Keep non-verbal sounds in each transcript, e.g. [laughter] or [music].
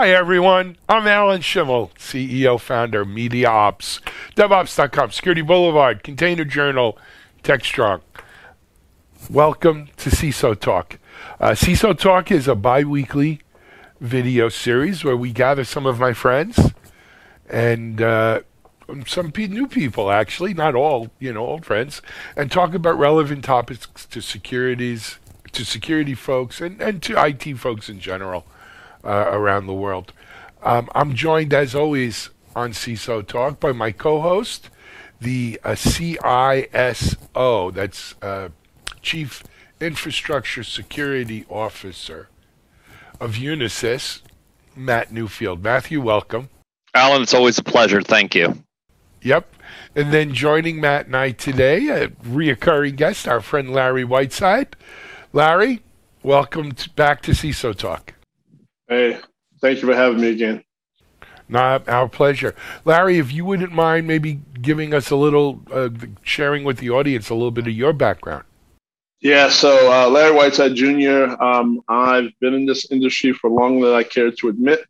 Hi, everyone. I'm Alan Shimel, CEO, founder, Media Ops, DevOps.com, Security Boulevard, Container Journal, TechStrong. Welcome to CISO Talk. Uh, CISO Talk is a bi weekly video series where we gather some of my friends and uh, some pe- new people, actually, not all, you know, old friends, and talk about relevant topics to securities, to security folks, and, and to IT folks in general uh, around the world. Um, I'm joined, as always, on CISO Talk by my co-host, the uh, CISO, that's uh, Chief Infrastructure Security Officer of Unisys, Mat Newfield. Matthew, welcome. Alan, it's always a pleasure. Thank you. Yep. And then joining Matt and I today, a reoccurring guest, our friend Larry Whiteside. Larry, welcome to, back to CISO Talk. Hey, thank you for having me again. Not our pleasure. Larry, if you wouldn't mind maybe giving us a little, uh, sharing with the audience a little bit of your background. Yeah, so uh, Larry Whiteside Jr., um, I've been in this industry for longer than I care to admit.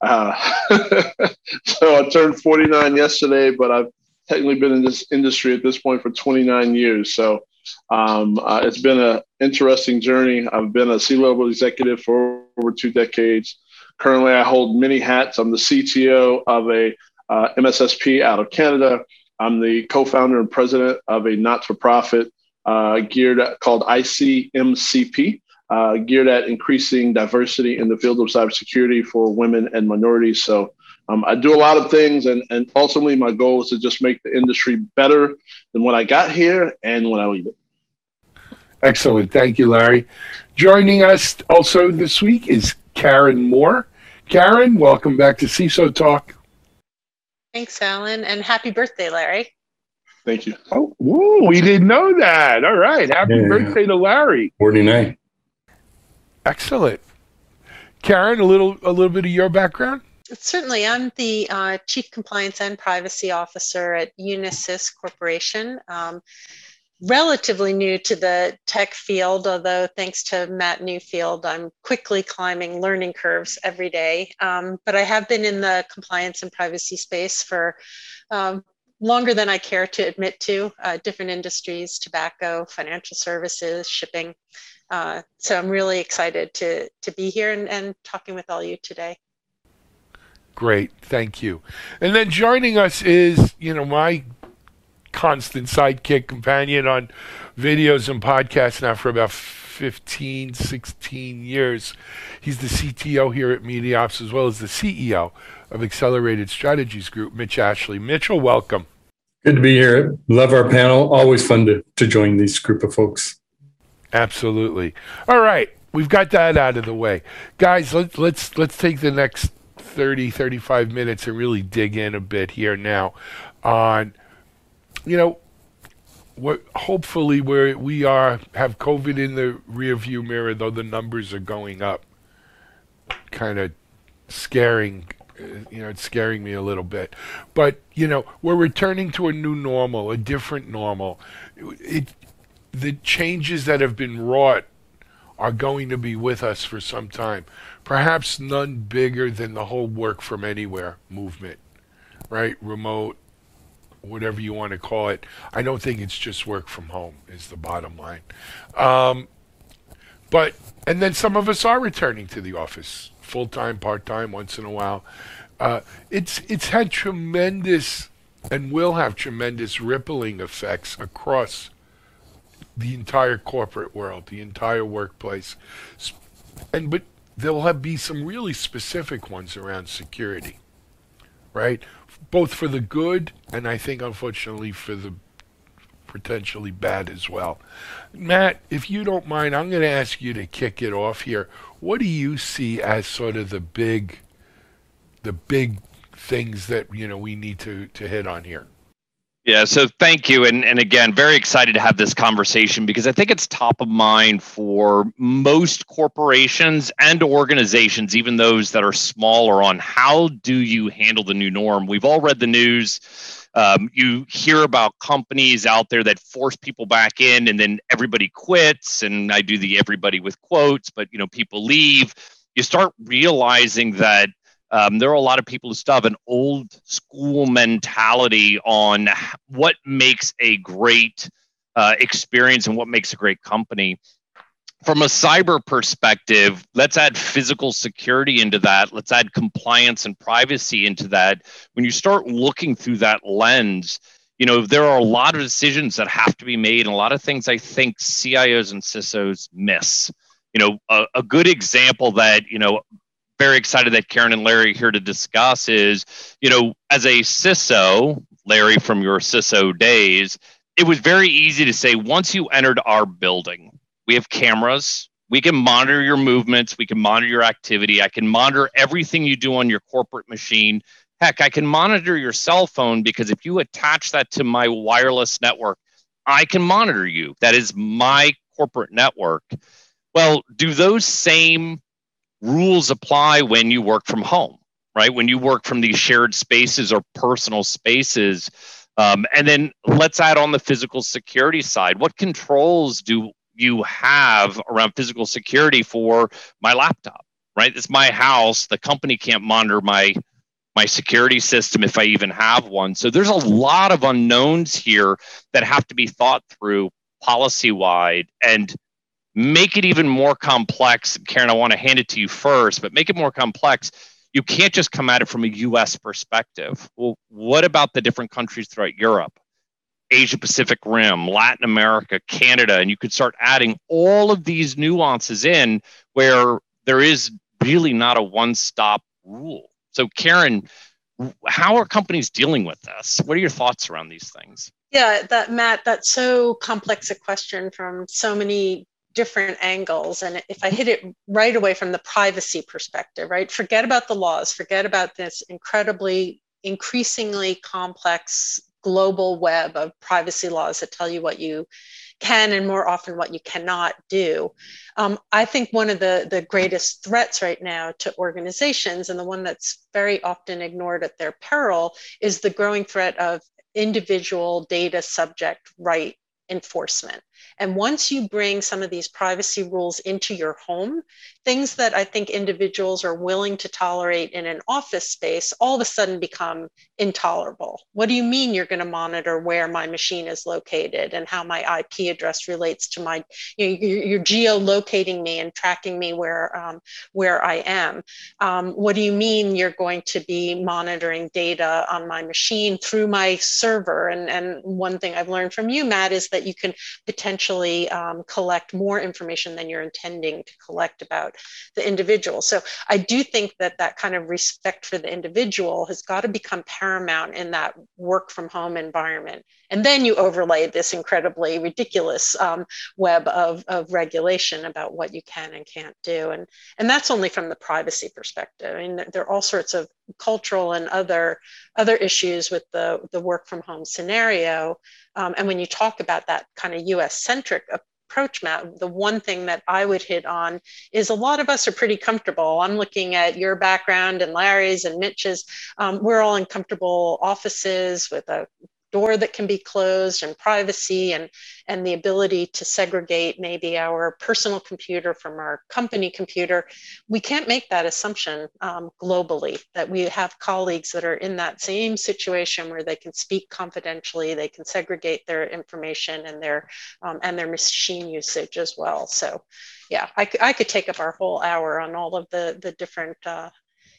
Uh, [laughs] so I turned 49 yesterday, but I've technically been in this industry at this point for 29 years. So um, uh, it's been an interesting journey. I've been a C level executive for over two decades. Currently, I hold many hats. I'm the CTO of a uh, MSSP out of Canada. I'm the co founder and president of a not for profit uh, geared at, called ICMCP, uh, geared at increasing diversity in the field of cybersecurity for women and minorities. So um, I do a lot of things, and, and ultimately, my goal is to just make the industry better than when I got here and when I leave it. Excellent. Thank you, Larry. Joining us also this week is Karen Moore. Karen, welcome back to CISO Talk. Thanks, Alan, and happy birthday, Larry. Thank you. Oh, whoa, we didn't know that. All right. Happy Yeah. birthday to Larry. 49. Excellent. Karen, a little a little bit of your background? Certainly, I'm the uh, Chief Compliance and Privacy Officer at Unisys Corporation. Um, relatively new to the tech field, although thanks to Mat Newfield, I'm quickly climbing learning curves every day. Um, but I have been in the compliance and privacy space for um, longer than I care to admit to, uh, different industries, tobacco, financial services, shipping. Uh, so I'm really excited to, to be here and, and talking with all you today. Great, thank you. And then joining us is, you know, my constant sidekick companion on videos and podcasts now for about 15, 16 years. He's the CTO here at MediaOps as well as the CEO of Accelerated Strategies Group, Mitch Ashley. Mitchell, welcome. Good to be here. Love our panel. Always fun to, to join these group of folks. Absolutely. All right, we've got that out of the way. Guys, let's let's let's take the next 30 35 minutes and really dig in a bit here now on you know what hopefully where we are have covid in the rear view mirror though the numbers are going up kind of scaring you know it's scaring me a little bit but you know we're returning to a new normal a different normal it the changes that have been wrought are going to be with us for some time. Perhaps none bigger than the whole work from anywhere movement, right? Remote, whatever you want to call it. I don't think it's just work from home, is the bottom line. Um, but, and then some of us are returning to the office, full time, part time, once in a while. Uh, it's, it's had tremendous and will have tremendous rippling effects across the entire corporate world, the entire workplace, and but there'll have be some really specific ones around security, right? Both for the good and I think unfortunately for the potentially bad as well. Matt, if you don't mind, I'm going to ask you to kick it off here. What do you see as sort of the big, the big things that you know we need to to hit on here? Yeah, so thank you. And, and again, very excited to have this conversation because I think it's top of mind for most corporations and organizations, even those that are smaller, on how do you handle the new norm. We've all read the news. Um, you hear about companies out there that force people back in and then everybody quits. And I do the everybody with quotes, but you know, people leave. You start realizing that Um, there are a lot of people who still have an old school mentality on what makes a great uh, experience and what makes a great company. From a cyber perspective, let's add physical security into that. Let's add compliance and privacy into that. When you start looking through that lens, you know, there are a lot of decisions that have to be made and a lot of things I think CIOs and CISOs miss. You know, a, a good example that, you know, very excited that Karen and Larry are here to discuss is, you know, as a CISO, Larry from your CISO days, it was very easy to say once you entered our building, we have cameras, we can monitor your movements, we can monitor your activity, I can monitor everything you do on your corporate machine. Heck, I can monitor your cell phone because if you attach that to my wireless network, I can monitor you. That is my corporate network. Well, do those same rules apply when you work from home, right? When you work from these shared spaces or personal spaces. Um, and then let's add on the physical security side. What controls do you have around physical security for my laptop, right? It's my house. The company can't monitor my my security system if I even have one. So there's a lot of unknowns here that have to be thought through policy wide. And make it even more complex. Karen, I want to hand it to you first, but make it more complex. You can't just come at it from a US perspective. Well, what about the different countries throughout Europe, Asia Pacific Rim, Latin America, Canada? And you could start adding all of these nuances in where there is really not a one stop rule. So, Karen, how are companies dealing with this? What are your thoughts around these things? Yeah, that Matt, that's so complex a question from so many different angles. And if I hit it right away from the privacy perspective, right, forget about the laws, forget about this incredibly, increasingly complex global web of privacy laws that tell you what you can and more often what you cannot do. Um, I think one of the, the greatest threats right now to organizations, and the one that's very often ignored at their peril, is the growing threat of individual data subject right enforcement. And once you bring some of these privacy rules into your home, things that I think individuals are willing to tolerate in an office space all of a sudden become intolerable. What do you mean you're going to monitor where my machine is located and how my IP address relates to my, you know, you're, geolocating me and tracking me where, um, where I am. Um, what do you mean you're going to be monitoring data on my machine through my server? And, and one thing I've learned from you, Matt, is that you can potentially um, collect more information than you're intending to collect about the individual. So I do think that that kind of respect for the individual has got to become paramount in that work from home environment. And then you overlay this incredibly ridiculous um, web of, of regulation about what you can and can't do. And, and that's only from the privacy perspective. I mean, there are all sorts of cultural and other, other issues with the, the work from home scenario. Um, and when you talk about that kind of US centric approach Matt, the one thing that I would hit on is a lot of us are pretty comfortable. I'm looking at your background and Larry's and Mitch's. Um, we're all in comfortable offices with a door that can be closed and privacy and, and the ability to segregate maybe our personal computer from our company computer, we can't make that assumption um, globally that we have colleagues that are in that same situation where they can speak confidentially, they can segregate their information and their um, and their machine usage as well. So, yeah, I, I could take up our whole hour on all of the the different uh,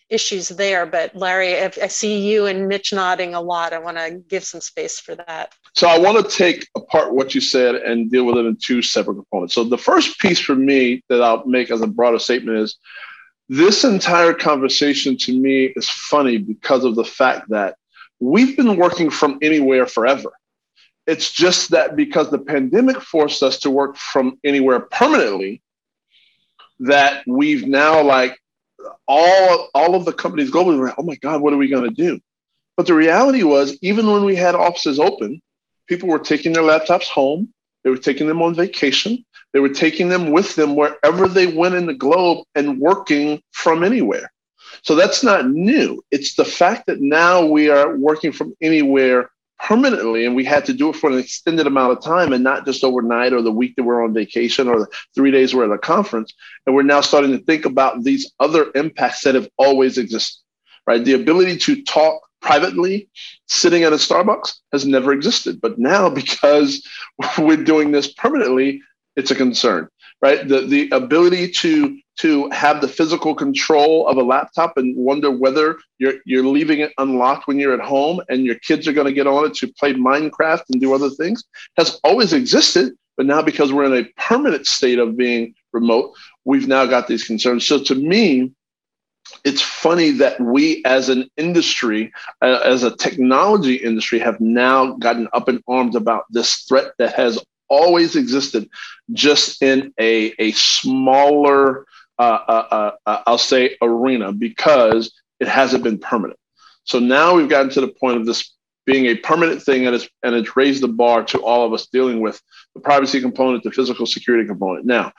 issues there. But Larry, I, I see you and Mitch nodding a lot. I want to give some space for that. So I want to take apart what you said and deal with it in two separate components. So the first piece for me that I'll make as a broader statement is this entire conversation to me is funny because of the fact that we've been working from anywhere forever. It's just that because the pandemic forced us to work from anywhere permanently, that we've now like all all of the companies globally were, oh my God, what are we going to do? But the reality was, even when we had offices open, people were taking their laptops home. They were taking them on vacation. They were taking them with them wherever they went in the globe and working from anywhere. So that's not new. It's the fact that now we are working from anywhere permanently and we had to do it for an extended amount of time and not just overnight or the week that we're on vacation or the three days we're at a conference and we're now starting to think about these other impacts that have always existed right? The ability to talk privately sitting at a Starbucks has never existed. But now, [laughs] because we're doing this permanently, it's a concern, right? The, the ability to to have the physical control of a laptop and wonder whether you're you're leaving it unlocked when you're at home and your kids are going to get on it to play Minecraft and do other things has always existed. But now, because we're in a permanent state of being remote, we've now got these concerns. So to me, it's funny that we as an industry uh, as a technology industry have now gotten up in arms about this threat that has always existed just in a, a smaller uh, uh, uh, uh i'll say arena because it hasn't been permanent so now we've gotten to the point of this being a permanent thing and it's and it's raised the bar to all of us dealing with the privacy component the physical security component now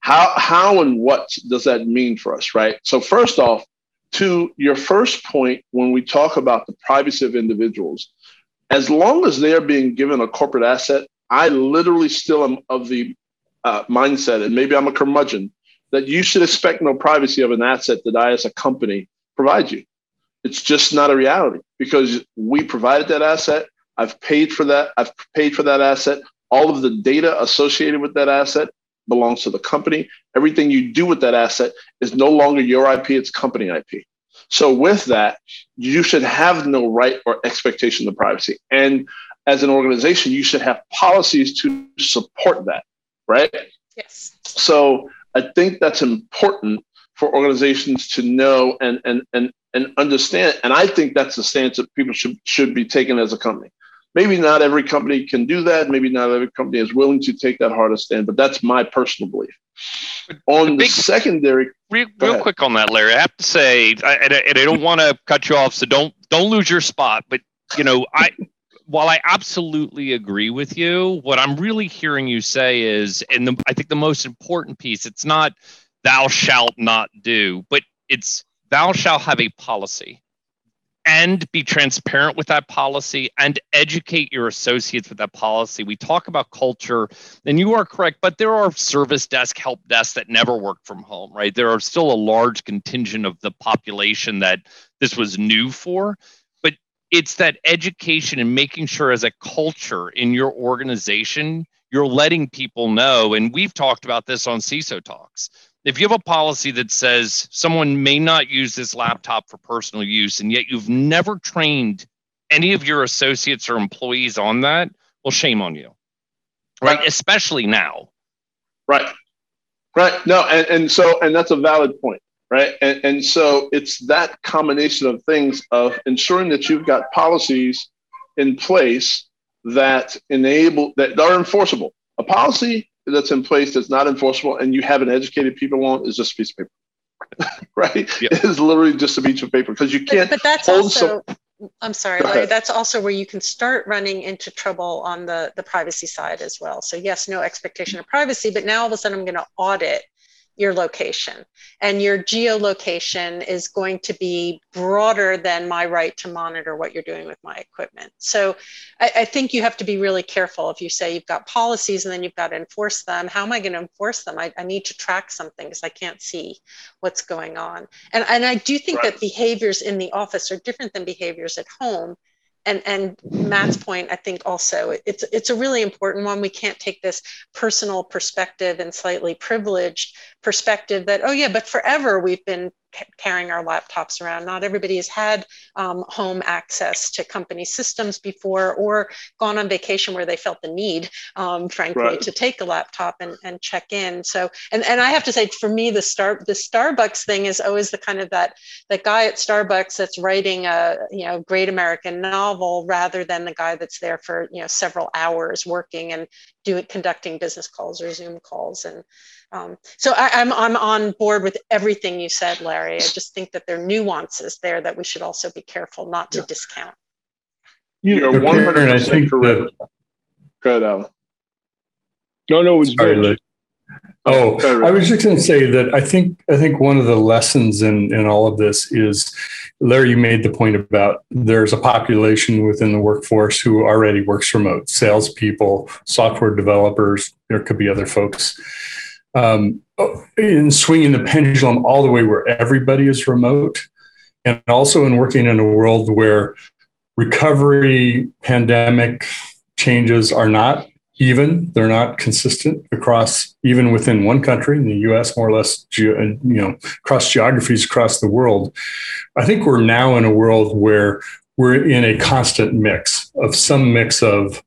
how, how and what does that mean for us, right? So, first off, to your first point, when we talk about the privacy of individuals, as long as they are being given a corporate asset, I literally still am of the uh, mindset, and maybe I'm a curmudgeon, that you should expect no privacy of an asset that I, as a company, provide you. It's just not a reality because we provided that asset. I've paid for that. I've paid for that asset. All of the data associated with that asset belongs to the company. Everything you do with that asset is no longer your IP, it's company IP. So, with that, you should have no right or expectation of privacy. And as an organization, you should have policies to support that, right? Yes. So, I think that's important for organizations to know and, and, and, and understand. And I think that's the stance that people should, should be taking as a company. Maybe not every company can do that. Maybe not every company is willing to take that harder stand, but that's my personal belief. On the, big, the secondary, real, real quick on that, Larry, I have to say, I, and, I, and I don't want to cut you off, so don't don't lose your spot. But you know, I while I absolutely agree with you, what I'm really hearing you say is, and the, I think the most important piece, it's not thou shalt not do, but it's thou shalt have a policy and be transparent with that policy and educate your associates with that policy. We talk about culture, and you are correct, but there are service desk, help desks that never work from home, right? There are still a large contingent of the population that this was new for. It's that education and making sure as a culture in your organization, you're letting people know. And we've talked about this on CISO Talks. If you have a policy that says someone may not use this laptop for personal use and yet you've never trained any of your associates or employees on that well shame on you. Right, right. especially now. Right. Right. No and, and so and that's a valid point right and, and so it's that combination of things of ensuring that you've got policies in place that enable that are enforceable a policy that's in place that's not enforceable and you haven't educated people on is just a piece of paper. [laughs] right? Yep. It is literally just a piece of paper because you can't. But, but that's also. Some, I'm sorry, Larry, that's also where you can start running into trouble on the, the privacy side as well. So yes, no expectation of privacy, but now all of a sudden I'm going to audit your location. And your geolocation is going to be broader than my right to monitor what you're doing with my equipment. So I, I, think you have to be really careful if you say you've got policies and then you've got to enforce them. How am I going to enforce them? I, I need to track something because I can't see what's going on. And, and I do think right. that behaviors in the office are different than behaviors at home and and Matt's point, I think also it's it's a really important one. We can't take this personal perspective and slightly privileged perspective that oh yeah, but forever we've been carrying our laptops around. Not everybody has had um, home access to company systems before or gone on vacation where they felt the need, um, frankly, right. to take a laptop and, and check in. So, and, and I have to say, for me, the star the Starbucks thing is always the kind of that that guy at Starbucks that's writing a you know great American novel rather than the guy that's there for you know several hours working and doing conducting business calls or Zoom calls and um, so I, am I'm, I'm on board with everything you said, Larry. I just think that there are nuances there that we should also be careful not to yeah. discount. You are 100 I think correct. Go ahead, Alan. No, no, it was Sorry, Oh, I was just going to say that I think I think one of the lessons in in all of this is, Larry, you made the point about there's a population within the workforce who already works remote, salespeople, software developers. There could be other folks um, in swinging the pendulum all the way where everybody is remote, and also in working in a world where recovery pandemic changes are not even they're not consistent across even within one country in the us more or less you know across geographies across the world. I think we're now in a world where we're in a constant mix of some mix of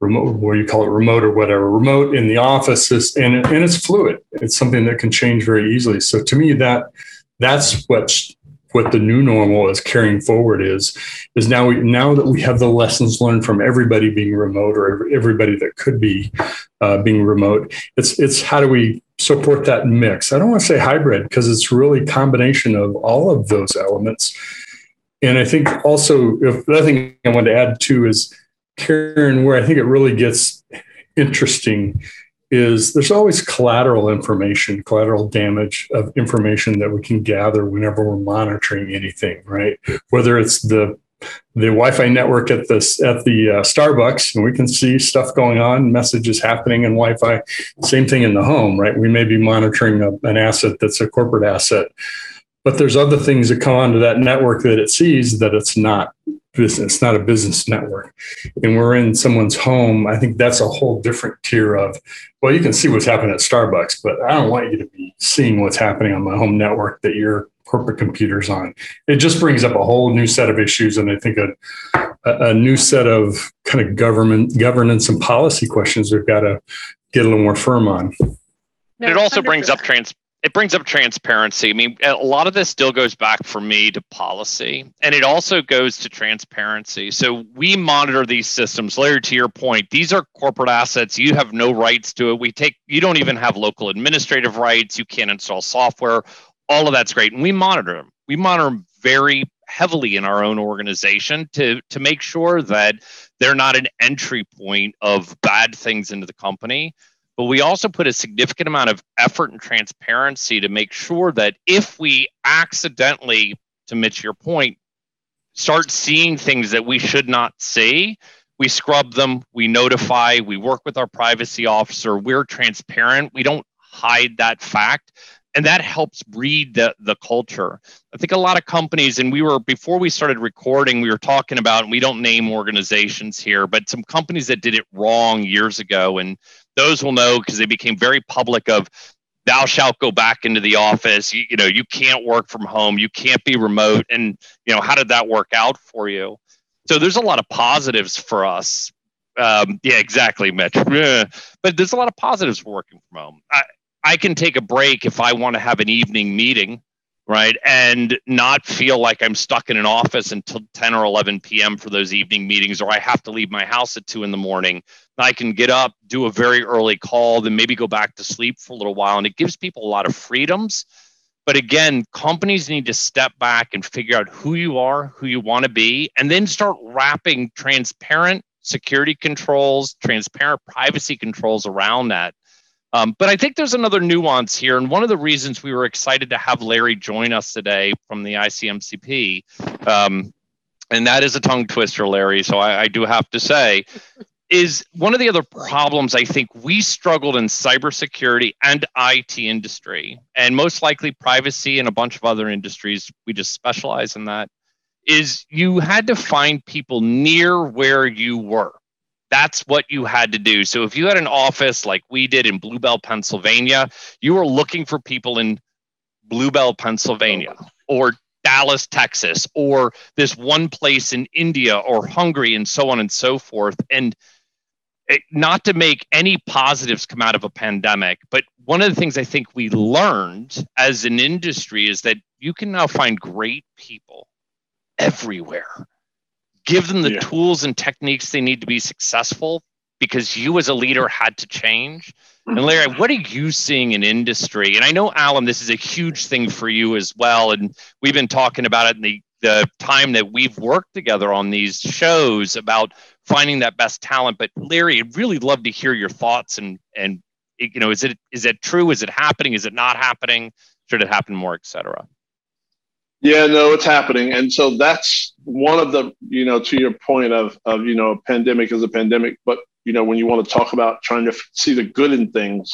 remote do you call it remote or whatever remote in the office is, and, and it's fluid. It's something that can change very easily. So to me that that's what what the new normal is carrying forward is is now we now that we have the lessons learned from everybody being remote or everybody that could be uh, being remote it's it's how do we support that mix? I don't want to say hybrid because it's really combination of all of those elements. And i think also if, the other thing i wanted to add too is karen where i think it really gets interesting is there's always collateral information, collateral damage of information that we can gather whenever we're monitoring anything, right? Whether it's the the Wi-Fi network at this at the uh, Starbucks, and we can see stuff going on, messages happening in Wi-Fi. Same thing in the home, right? We may be monitoring a, an asset that's a corporate asset, but there's other things that come onto that network that it sees that it's not business, not a business network. And we're in someone's home. I think that's a whole different tier of, well, you can see what's happening at Starbucks, but I don't want you to be seeing what's happening on my home network that your corporate computer's on. It just brings up a whole new set of issues. And I think a, a new set of kind of government governance and policy questions we've got to get a little more firm on. No, it also 100%. brings up trans it brings up transparency. I mean, a lot of this still goes back for me to policy, and it also goes to transparency. So we monitor these systems. Larry, to your point, these are corporate assets. You have no rights to it. We take. You don't even have local administrative rights. You can't install software. All of that's great, and we monitor them. We monitor them very heavily in our own organization to to make sure that they're not an entry point of bad things into the company but we also put a significant amount of effort and transparency to make sure that if we accidentally, to Mitch, your point, start seeing things that we should not see, we scrub them, we notify, we work with our privacy officer, we're transparent, we don't hide that fact. And that helps breed the, the culture. I think a lot of companies, and we were, before we started recording, we were talking about, and we don't name organizations here, but some companies that did it wrong years ago. And those will know because they became very public of thou shalt go back into the office. You, you, know you can't work from home. You can't be remote. And you know how did that work out for you? So there's a lot of positives for us. Um, yeah exactly mitch. [laughs] But there's a lot of positives for working from home. I, I can take a break if i want to have an evening meeting right? And not feel like i'm stuck in an office until 10 or 11 p.m for those evening meetings or i have to leave my house at 2 in the morning. I can get up do a very early call then maybe go back to sleep for a little while and it gives people a lot of freedoms. But again companies need to step back and figure out who you are who you want to be and then start wrapping transparent security controls transparent privacy controls around that um, but I think there's another nuance here. And one of the reasons we were excited to have Larry join us today from the ICMCP, um, and that is a tongue twister, Larry. So I, I do have to say, is one of the other problems I think we struggled in cybersecurity and IT industry, and most likely privacy and a bunch of other industries. We just specialize in that. Is you had to find people near where you were that's what you had to do. So if you had an office like we did in Blue Bell, Pennsylvania, you were looking for people in Blue Bell, Pennsylvania or Dallas, Texas, or this one place in India or Hungary and so on and so forth. And it, not to make any positives come out of a pandemic, but one of the things I think we learned as an industry is that you can now find great people everywhere give them the yeah. tools and techniques they need to be successful because you as a leader mm-hmm. had to change. And mm-hmm. Larry, what are you seeing in industry? And I know, Alan, this is a huge thing for you as well. And we've been talking about it in the, the time that we've worked together on these shows about finding that best talent. But Larry, I'd really love to hear your thoughts and and you know, is it is it true? Is it happening? Is it not happening? Should it happen more, et cetera? Yeah, no, it's happening. And so that's one of the, you know, to your point of, of, you know, a pandemic is a pandemic, but, you know, when you want to talk about trying to see the good in things,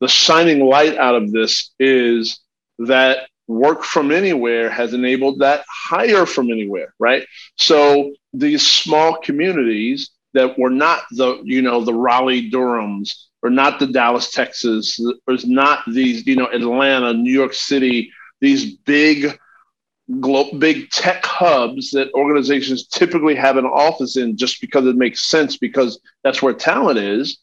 the shining light out of this is that work from anywhere has enabled that hire from anywhere, right? So these small communities that were not the, you know, the Raleigh Durhams or not the Dallas, Texas, or not these, you know, Atlanta, New York City, these big, glo- big tech hubs that organizations typically have an office in just because it makes sense because that's where talent is.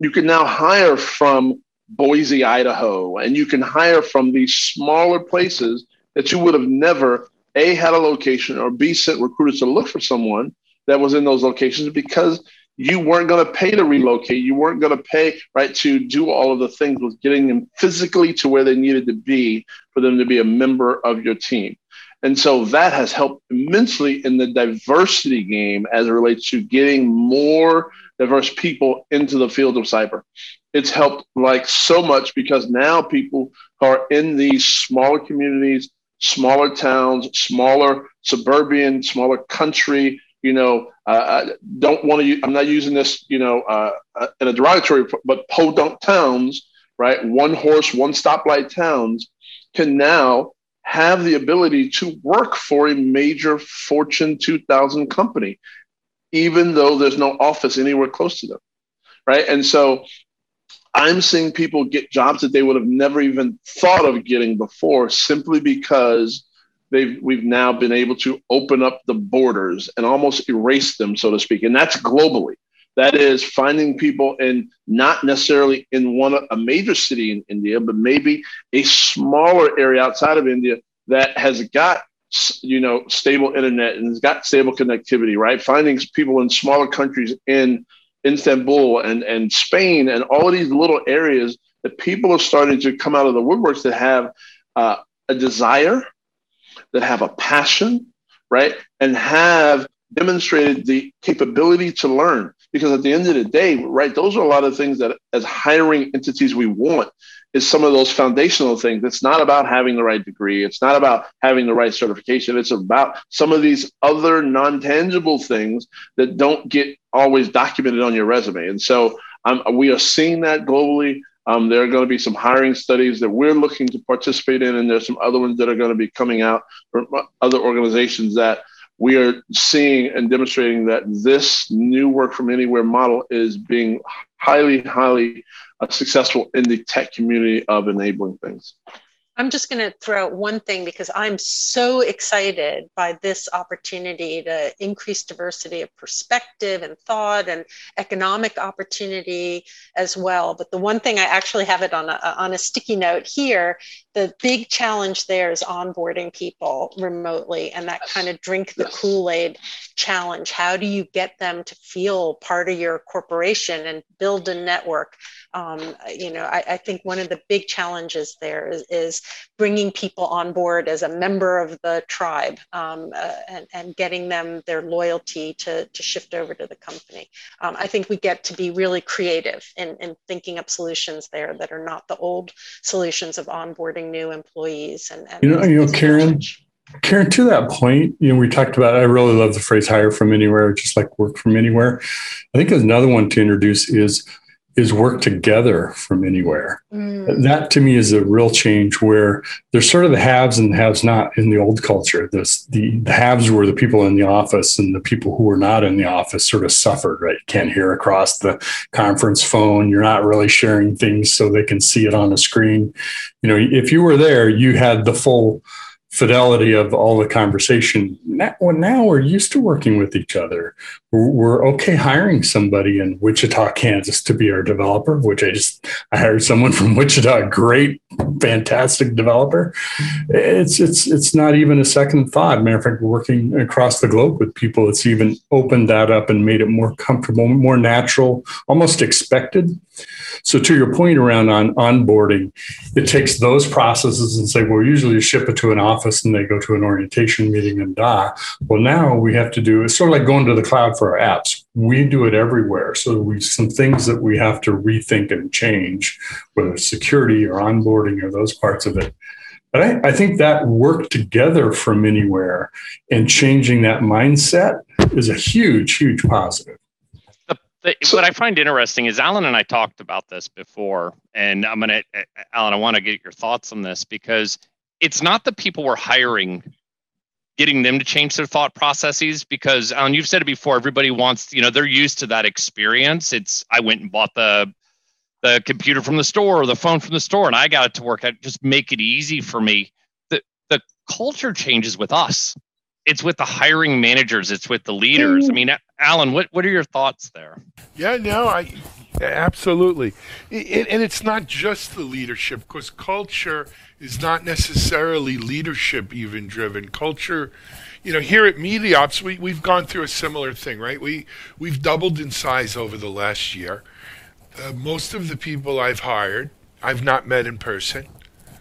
You can now hire from Boise, Idaho, and you can hire from these smaller places that you would have never a had a location or b sent recruiters to look for someone that was in those locations because you weren't going to pay to relocate. You weren't going to pay right to do all of the things with getting them physically to where they needed to be for them to be a member of your team. And so that has helped immensely in the diversity game as it relates to getting more diverse people into the field of cyber it's helped like so much because now people are in these smaller communities, smaller towns, smaller suburban, smaller country. You know, uh, I don't want to. I'm not using this, you know, uh, uh, in a derogatory, but podunk towns, right? One horse, one stoplight towns can now have the ability to work for a major Fortune 2000 company, even though there's no office anywhere close to them, right? And so I'm seeing people get jobs that they would have never even thought of getting before simply because they've we've now been able to open up the borders and almost erase them, so to speak. And that's globally. That is finding people in not necessarily in one a major city in India, but maybe a smaller area outside of India that has got you know stable internet and has got stable connectivity. Right, finding people in smaller countries in Istanbul and, and Spain and all of these little areas that people are starting to come out of the woodworks that have uh, a desire, that have a passion, right? And have demonstrated the capability to learn. Because at the end of the day, right, those are a lot of things that as hiring entities we want is some of those foundational things. It's not about having the right degree. It's not about having the right certification. It's about some of these other non tangible things that don't get always documented on your resume. And so um, we are seeing that globally. Um, there are going to be some hiring studies that we're looking to participate in, and there's some other ones that are going to be coming out from other organizations that we are seeing and demonstrating that this new work from anywhere model is being highly, highly uh, successful in the tech community of enabling things. I'm just going to throw out one thing because I'm so excited by this opportunity to increase diversity of perspective and thought and economic opportunity as well. But the one thing I actually have it on a, on a sticky note here the big challenge there is onboarding people remotely and that kind of drink the Kool-Aid challenge. How do you get them to feel part of your corporation and build a network? Um, you know, I, I, think one of the big challenges there is, is, bringing people on board as a member of the tribe um, uh, and, and, getting them their loyalty to, to shift over to the company. Um, I think we get to be really creative in, in thinking up solutions there that are not the old solutions of onboarding new employees and, and you know you know karen karen to that point you know we talked about i really love the phrase hire from anywhere just like work from anywhere i think another one to introduce is is work together from anywhere. Mm. That to me is a real change where there's sort of the haves and the haves not in the old culture. This, the, the haves were the people in the office and the people who were not in the office sort of suffered, right? You can't hear across the conference phone. You're not really sharing things so they can see it on a screen. You know, if you were there, you had the full fidelity of all the conversation. Now, well, now we're used to working with each other. We're, we're, okay hiring somebody in Wichita, Kansas to be our developer, which I just I hired someone from Wichita, great, fantastic developer. It's it's it's not even a second thought. Matter of fact, we're working across the globe with people. It's even opened that up and made it more comfortable, more natural, almost expected. So to your point around on onboarding, it takes those processes and say, well, usually you ship it to an office and they go to an orientation meeting and da. Well, now we have to do it's sort of like going to the cloud for our apps. We do it everywhere. So we some things that we have to rethink and change, whether it's security or onboarding or those parts of it. But I, I think that work together from anywhere and changing that mindset is a huge, huge positive. So, what I find interesting is Alan and I talked about this before, and I'm gonna, eh, eh, Alan, I want to get your thoughts on this because it's not the people we're hiring getting them to change their thought processes because Alan, you've said it before, everybody wants, you know, they're used to that experience. It's I went and bought the the computer from the store or the phone from the store and I got it to work. I just make it easy for me. The the culture changes with us. It's with the hiring managers, it's with the leaders. I mm. mean, Alan, what, what are your thoughts there? Yeah, no, I absolutely. It, and it's not just the leadership because culture is not necessarily leadership even driven. Culture, you know, here at Media Ops, we, we've gone through a similar thing, right? We, we've doubled in size over the last year. Uh, most of the people I've hired, I've not met in person,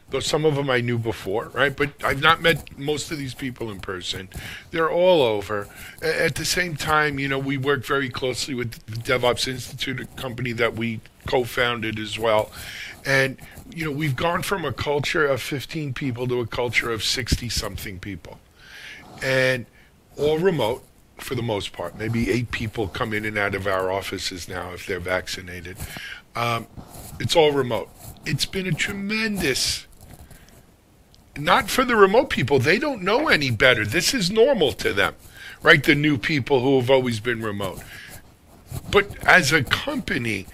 though some of them I knew before, right? But I've not met most of these people in person. They're all over. At the same time, you know, we work very closely with the DevOps Institute, a company that we co founded as well. And you know, we've gone from a culture of 15 people to a culture of 60 something people. And all remote for the most part. Maybe eight people come in and out of our offices now if they're vaccinated. Um, it's all remote. It's been a tremendous, not for the remote people, they don't know any better. This is normal to them, right? The new people who have always been remote. But as a company,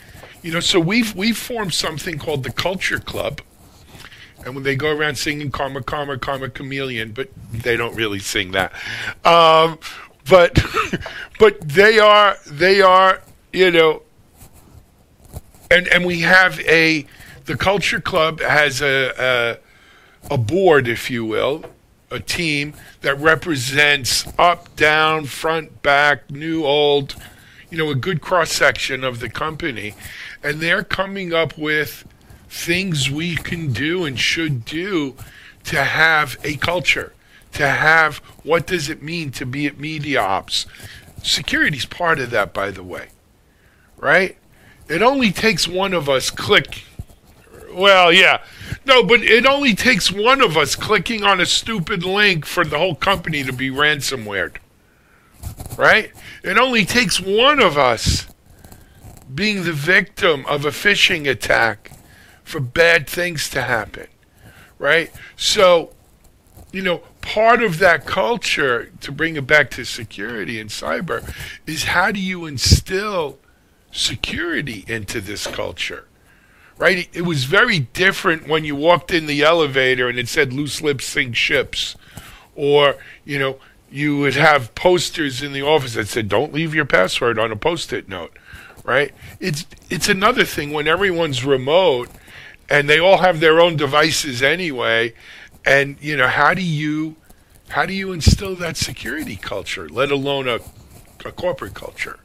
you know, so we've we've formed something called the Culture Club, and when they go around singing "Karma, Karma, Karma, Chameleon," but they don't really sing that. Um, but [laughs] but they are they are you know, and and we have a the Culture Club has a, a a board, if you will, a team that represents up, down, front, back, new, old, you know, a good cross section of the company and they're coming up with things we can do and should do to have a culture, to have what does it mean to be at media ops. Security's part of that, by the way, right? It only takes one of us click. Well, yeah. No, but it only takes one of us clicking on a stupid link for the whole company to be ransomwared. Right? It only takes one of us being the victim of a phishing attack for bad things to happen, right? So, you know, part of that culture, to bring it back to security and cyber, is how do you instill security into this culture? Right? It was very different when you walked in the elevator and it said loose lips sink ships. Or, you know, you would have posters in the office that said, don't leave your password on a post it note right? It's it's another thing when everyone's remote and they all have their own devices anyway. And you know, how do you how do you instill that security culture, let alone a, a corporate culture?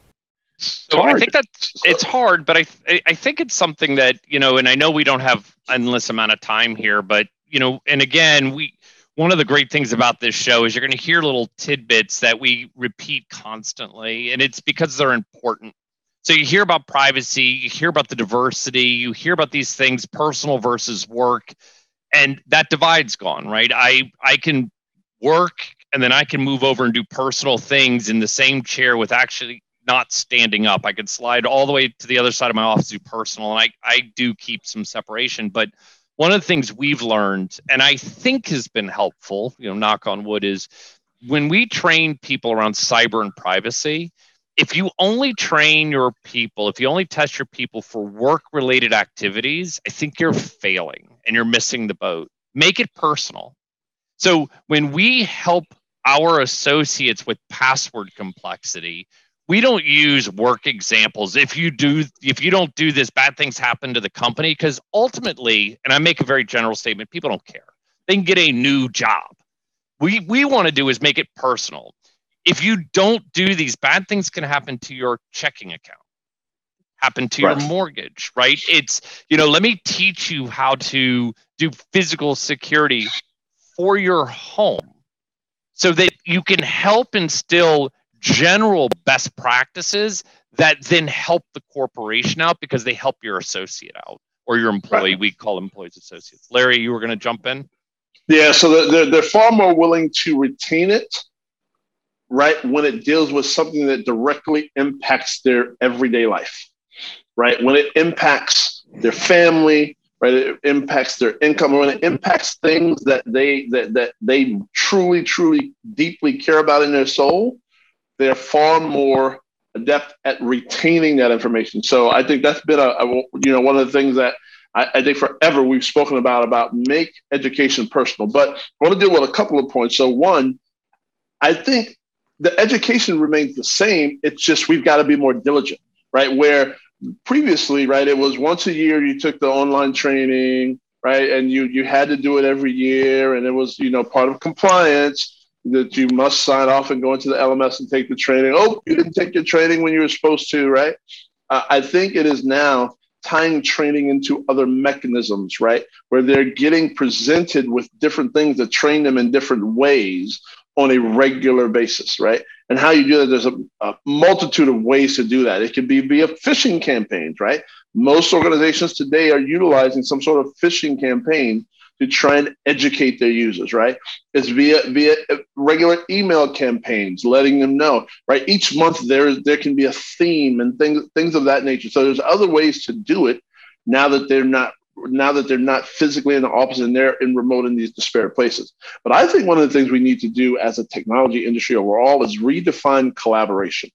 So I think that it's hard, but I I think it's something that you know, and I know we don't have endless amount of time here, but you know, and again, we one of the great things about this show is you're going to hear little tidbits that we repeat constantly, and it's because they're important. So you hear about privacy, you hear about the diversity, you hear about these things, personal versus work, and that divide's gone, right? I I can work and then I can move over and do personal things in the same chair with actually not standing up. I can slide all the way to the other side of my office, do personal, and I, I do keep some separation. But one of the things we've learned, and I think has been helpful, you know, knock on wood, is when we train people around cyber and privacy, if you only train your people, if you only test your people for work related activities, I think you're failing and you're missing the boat. Make it personal. So when we help our associates with password complexity, we don't use work examples. If you do, if you don't do this, bad things happen to the company because ultimately, and I make a very general statement, people don't care. They can get a new job. We we want to do is make it personal if you don't do these bad things can happen to your checking account happen to right. your mortgage right it's you know let me teach you how to do physical security for your home so that you can help instill general best practices that then help the corporation out because they help your associate out or your employee right. we call employees associates larry you were going to jump in yeah so they're, they're far more willing to retain it right? When it deals with something that directly impacts their everyday life, right? When it impacts their family, right? It impacts their income. When it impacts things that they that that they truly, truly, deeply care about in their soul, they're far more adept at retaining that information. So I think that's been a, a you know one of the things that I, I, think forever we've spoken about about make education personal. But I want to deal with a couple of points. So one, I think the education remains the same. It's just we've got to be more diligent, right? Where previously, right, it was once a year you took the online training, right, and you you had to do it every year, and it was you know part of compliance that you must sign off and go into the LMS and take the training. Oh, you didn't take your training when you were supposed to, right? Uh, I think it is now tying training into other mechanisms, right? Where they're getting presented with different things that train them in different ways on a regular basis, right? And how you do that, there's a, a, multitude of ways to do that. It could be via phishing campaigns, right? Most organizations today are utilizing some sort of phishing campaign to try and educate their users, right? It's via via regular email campaigns, letting them know, right? Each month there there can be a theme and things things of that nature. So there's other ways to do it now that they're not now that they're not physically in the office and they're in remote in these disparate places. But I think one of the things we need to do as a technology industry overall is redefine collaboration,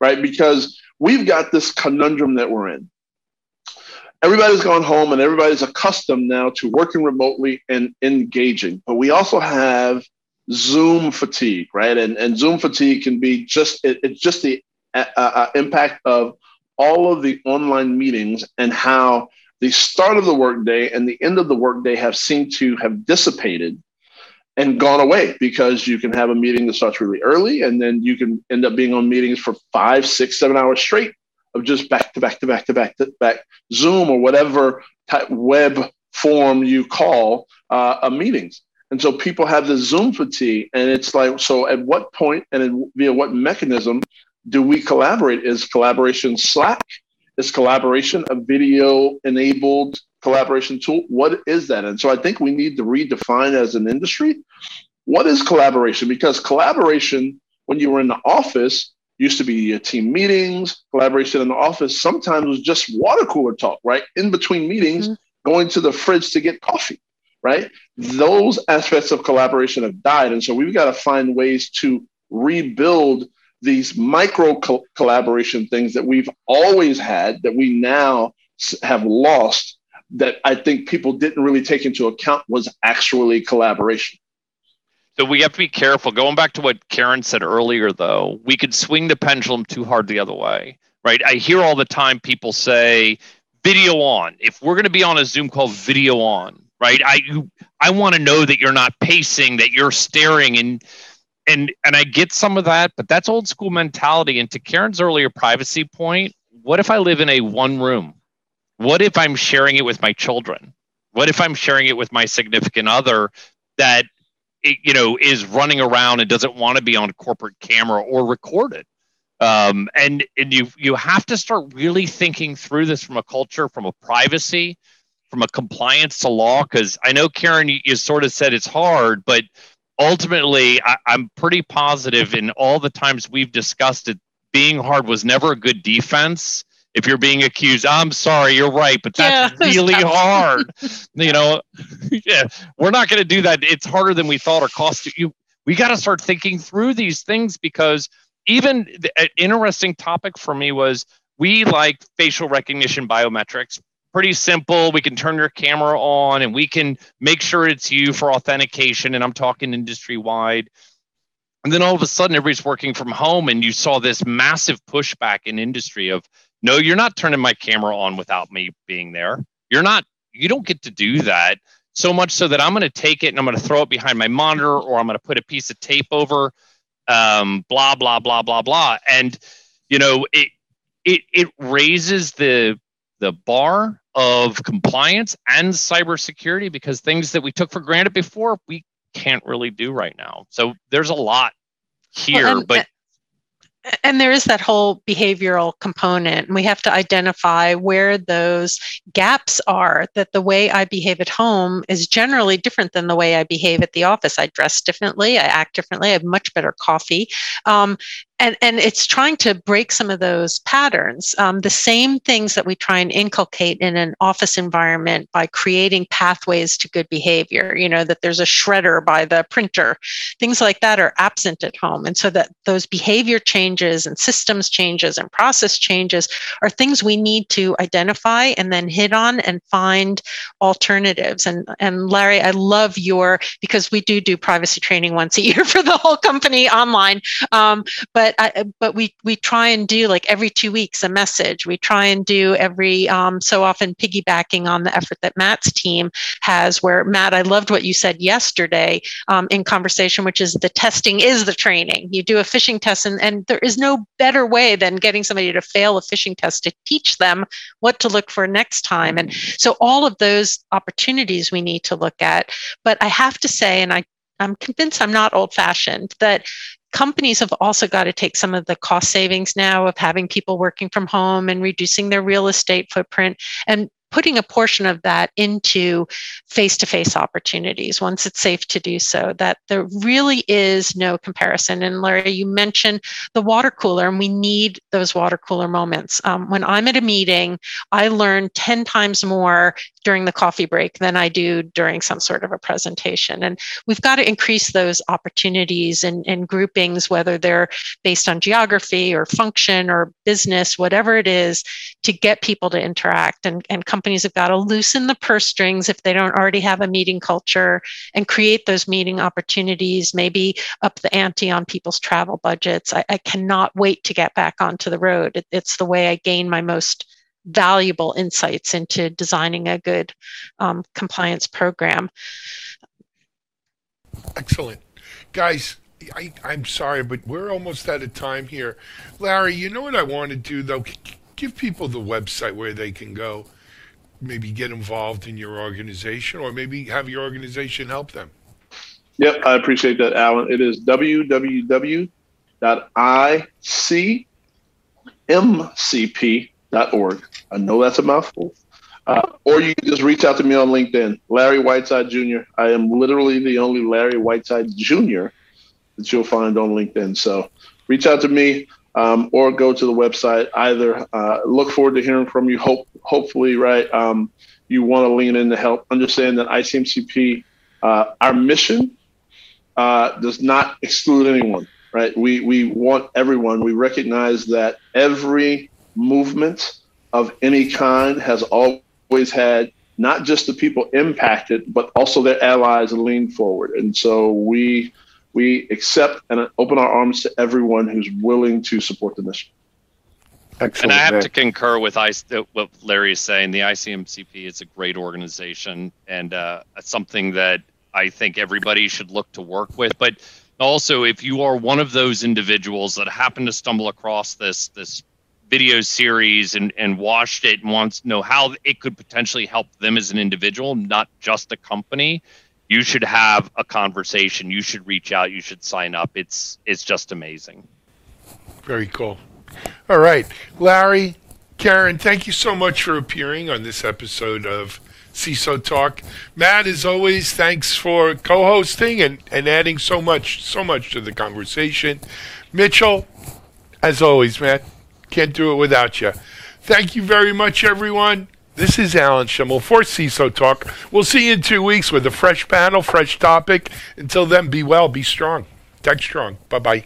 right? Because we've got this conundrum that we're in. Everybody's gone home and everybody's accustomed now to working remotely and engaging. But we also have Zoom fatigue, right? And, and Zoom fatigue can be just, it, it's just the uh, uh, impact of all of the online meetings and how the start of the workday and the end of the workday have seemed to have dissipated and gone away because you can have a meeting that starts really early and then you can end up being on meetings for five, six, seven hours straight of just back to back to back to back to back Zoom or whatever type web form you call uh, a meetings. And so people have the Zoom fatigue, and it's like, so at what point and via what mechanism do we collaborate? Is collaboration Slack? Is collaboration a video enabled collaboration tool? What is that? And so I think we need to redefine as an industry what is collaboration? Because collaboration, when you were in the office, used to be team meetings, collaboration in the office. Sometimes was just water cooler talk, right? In between meetings, mm-hmm. going to the fridge to get coffee, right? Those aspects of collaboration have died. And so we've got to find ways to rebuild these micro co- collaboration things that we've always had that we now have lost that I think people didn't really take into account was actually collaboration. So we have to be careful. Going back to what Karen said earlier, though, we could swing the pendulum too hard the other way, right? I hear all the time people say, video on. If we're going to be on a Zoom call, video on, right? I I want to know that you're not pacing, that you're staring, and and and I get some of that, but that's old school mentality. And to Karen's earlier privacy point, what if I live in a one room? What if I'm sharing it with my children? What if I'm sharing it with my significant other that you know is running around and doesn't want to be on corporate camera or recorded? Um, and and you you have to start really thinking through this from a culture, from a privacy, from a compliance to law. Because I know Karen, you, you sort of said it's hard, but ultimately, I, I'm pretty positive in all the times we've discussed it, being hard was never a good defense. If you're being accused, I'm sorry, you're right, but that's yeah, [laughs] really hard. [laughs] you know, [laughs] yeah, we're not going to do that. It's harder than we thought or cost you. We got to start thinking through these things because even the, an interesting topic for me was we like facial recognition biometrics pretty simple. We can turn your camera on and we can make sure it's you for authentication. And I'm talking industry wide. And then all of a sudden, everybody's working from home, and you saw this massive pushback in industry of, no, you're not turning my camera on without me being there. You're not, you don't get to do that. So much so that I'm going to take it and I'm going to throw it behind my monitor or I'm going to put a piece of tape over, um, blah, blah, blah, blah, blah. And, you know, it, it, it raises the, the bar of compliance and cybersecurity because things that we took for granted before we can't really do right now. So there's a lot here, well, and, but and there is that whole behavioral component and we have to identify where those gaps are that the way i behave at home is generally different than the way i behave at the office. I dress differently i act differently i have much better coffee. Um, and and it's trying to break some of those patterns. Um, the same things that we try and inculcate in an office environment by creating pathways to good behavior you know that there's a shredder by the printer things like that are absent at home. And so that those behavior changes and systems changes and process changes are things we need to identify and then hit on and find alternatives. And and larry i love your because we do do privacy training once a year [laughs] for the whole company online. Um, but but I, but we we try and do like every two weeks a message. We try and do every um, so often piggybacking on the effort that Mat's team has. Where Mat, I loved what you said yesterday um, in conversation, which is the testing is the training. You do a phishing test, and, and there is no better way than getting somebody to fail a phishing test to teach them what to look for next time. And so all of those opportunities we need to look at. But I have to say, and I I'm convinced I'm not old fashioned, that companies have also got to take some of the cost savings now of having people working from home and reducing their real estate footprint. And putting a portion of that into face to face opportunities once it's safe to do so. That there really is no comparison. And Larry, you mentioned the water cooler, and we need those water cooler moments. Um, when I'm at a meeting, I learn 10 times more during the coffee break than I do during some sort of a presentation. And we've got to increase those opportunities and, and groupings, whether they're based on geography or function or business, whatever it is, to get people to interact. And, and companies have got to loosen the purse strings if they don't already have a meeting culture and create those meeting opportunities, maybe up the ante on people's travel budgets. I, I cannot wait to get back onto the road. It, it's the way I gain my most valuable insights into designing a good um, compliance program. Excellent. Guys, I, am sorry, but we're almost out of time here. Larry, you know what I want to do, though? Give people the website where they can go, maybe get involved in your organization, or maybe have your organization help them. Yep, I appreciate that, Alan. It is www.icmcp org. I know that's a mouthful. Uh, or you can just reach out to me on LinkedIn, Larry Whiteside Jr. I am literally the only Larry Whiteside Jr. that you'll find on LinkedIn. So reach out to me um, or go to the website. Either uh, look forward to hearing from you. Hope, hopefully, right? Um, you want to lean in to help. Understand that ICMCP, uh, our mission uh, does not exclude anyone. Right? We we want everyone. We recognize that every movement of any kind has always had not just the people impacted, but also their allies lean forward. And so we we accept and open our arms to everyone who's willing to support the mission. Excellent. And I have to concur with I, what Larry is saying. The ICMCP is a great organization and uh, something that I think everybody should look to work with. But also, if you are one of those individuals that happen to stumble across this this video series and, and watched it and wants to know how it could potentially help them as an individual, not just a company, you should have a conversation. You should reach out. You should sign up. It's it's just amazing. Very cool. All right, Larry, Karen, thank you so much for appearing on this episode of CISO Talk. Mat, as always, thanks for co-hosting and, and adding so much so much to the conversation. Mitchell, as always, Matt, can't do it without you. Thank you very much, everyone. This is Alan Shimel for CISO Talk. We'll see you in two weeks with a fresh panel, fresh topic. Until then, be well, be strong. Tech strong. Bye bye.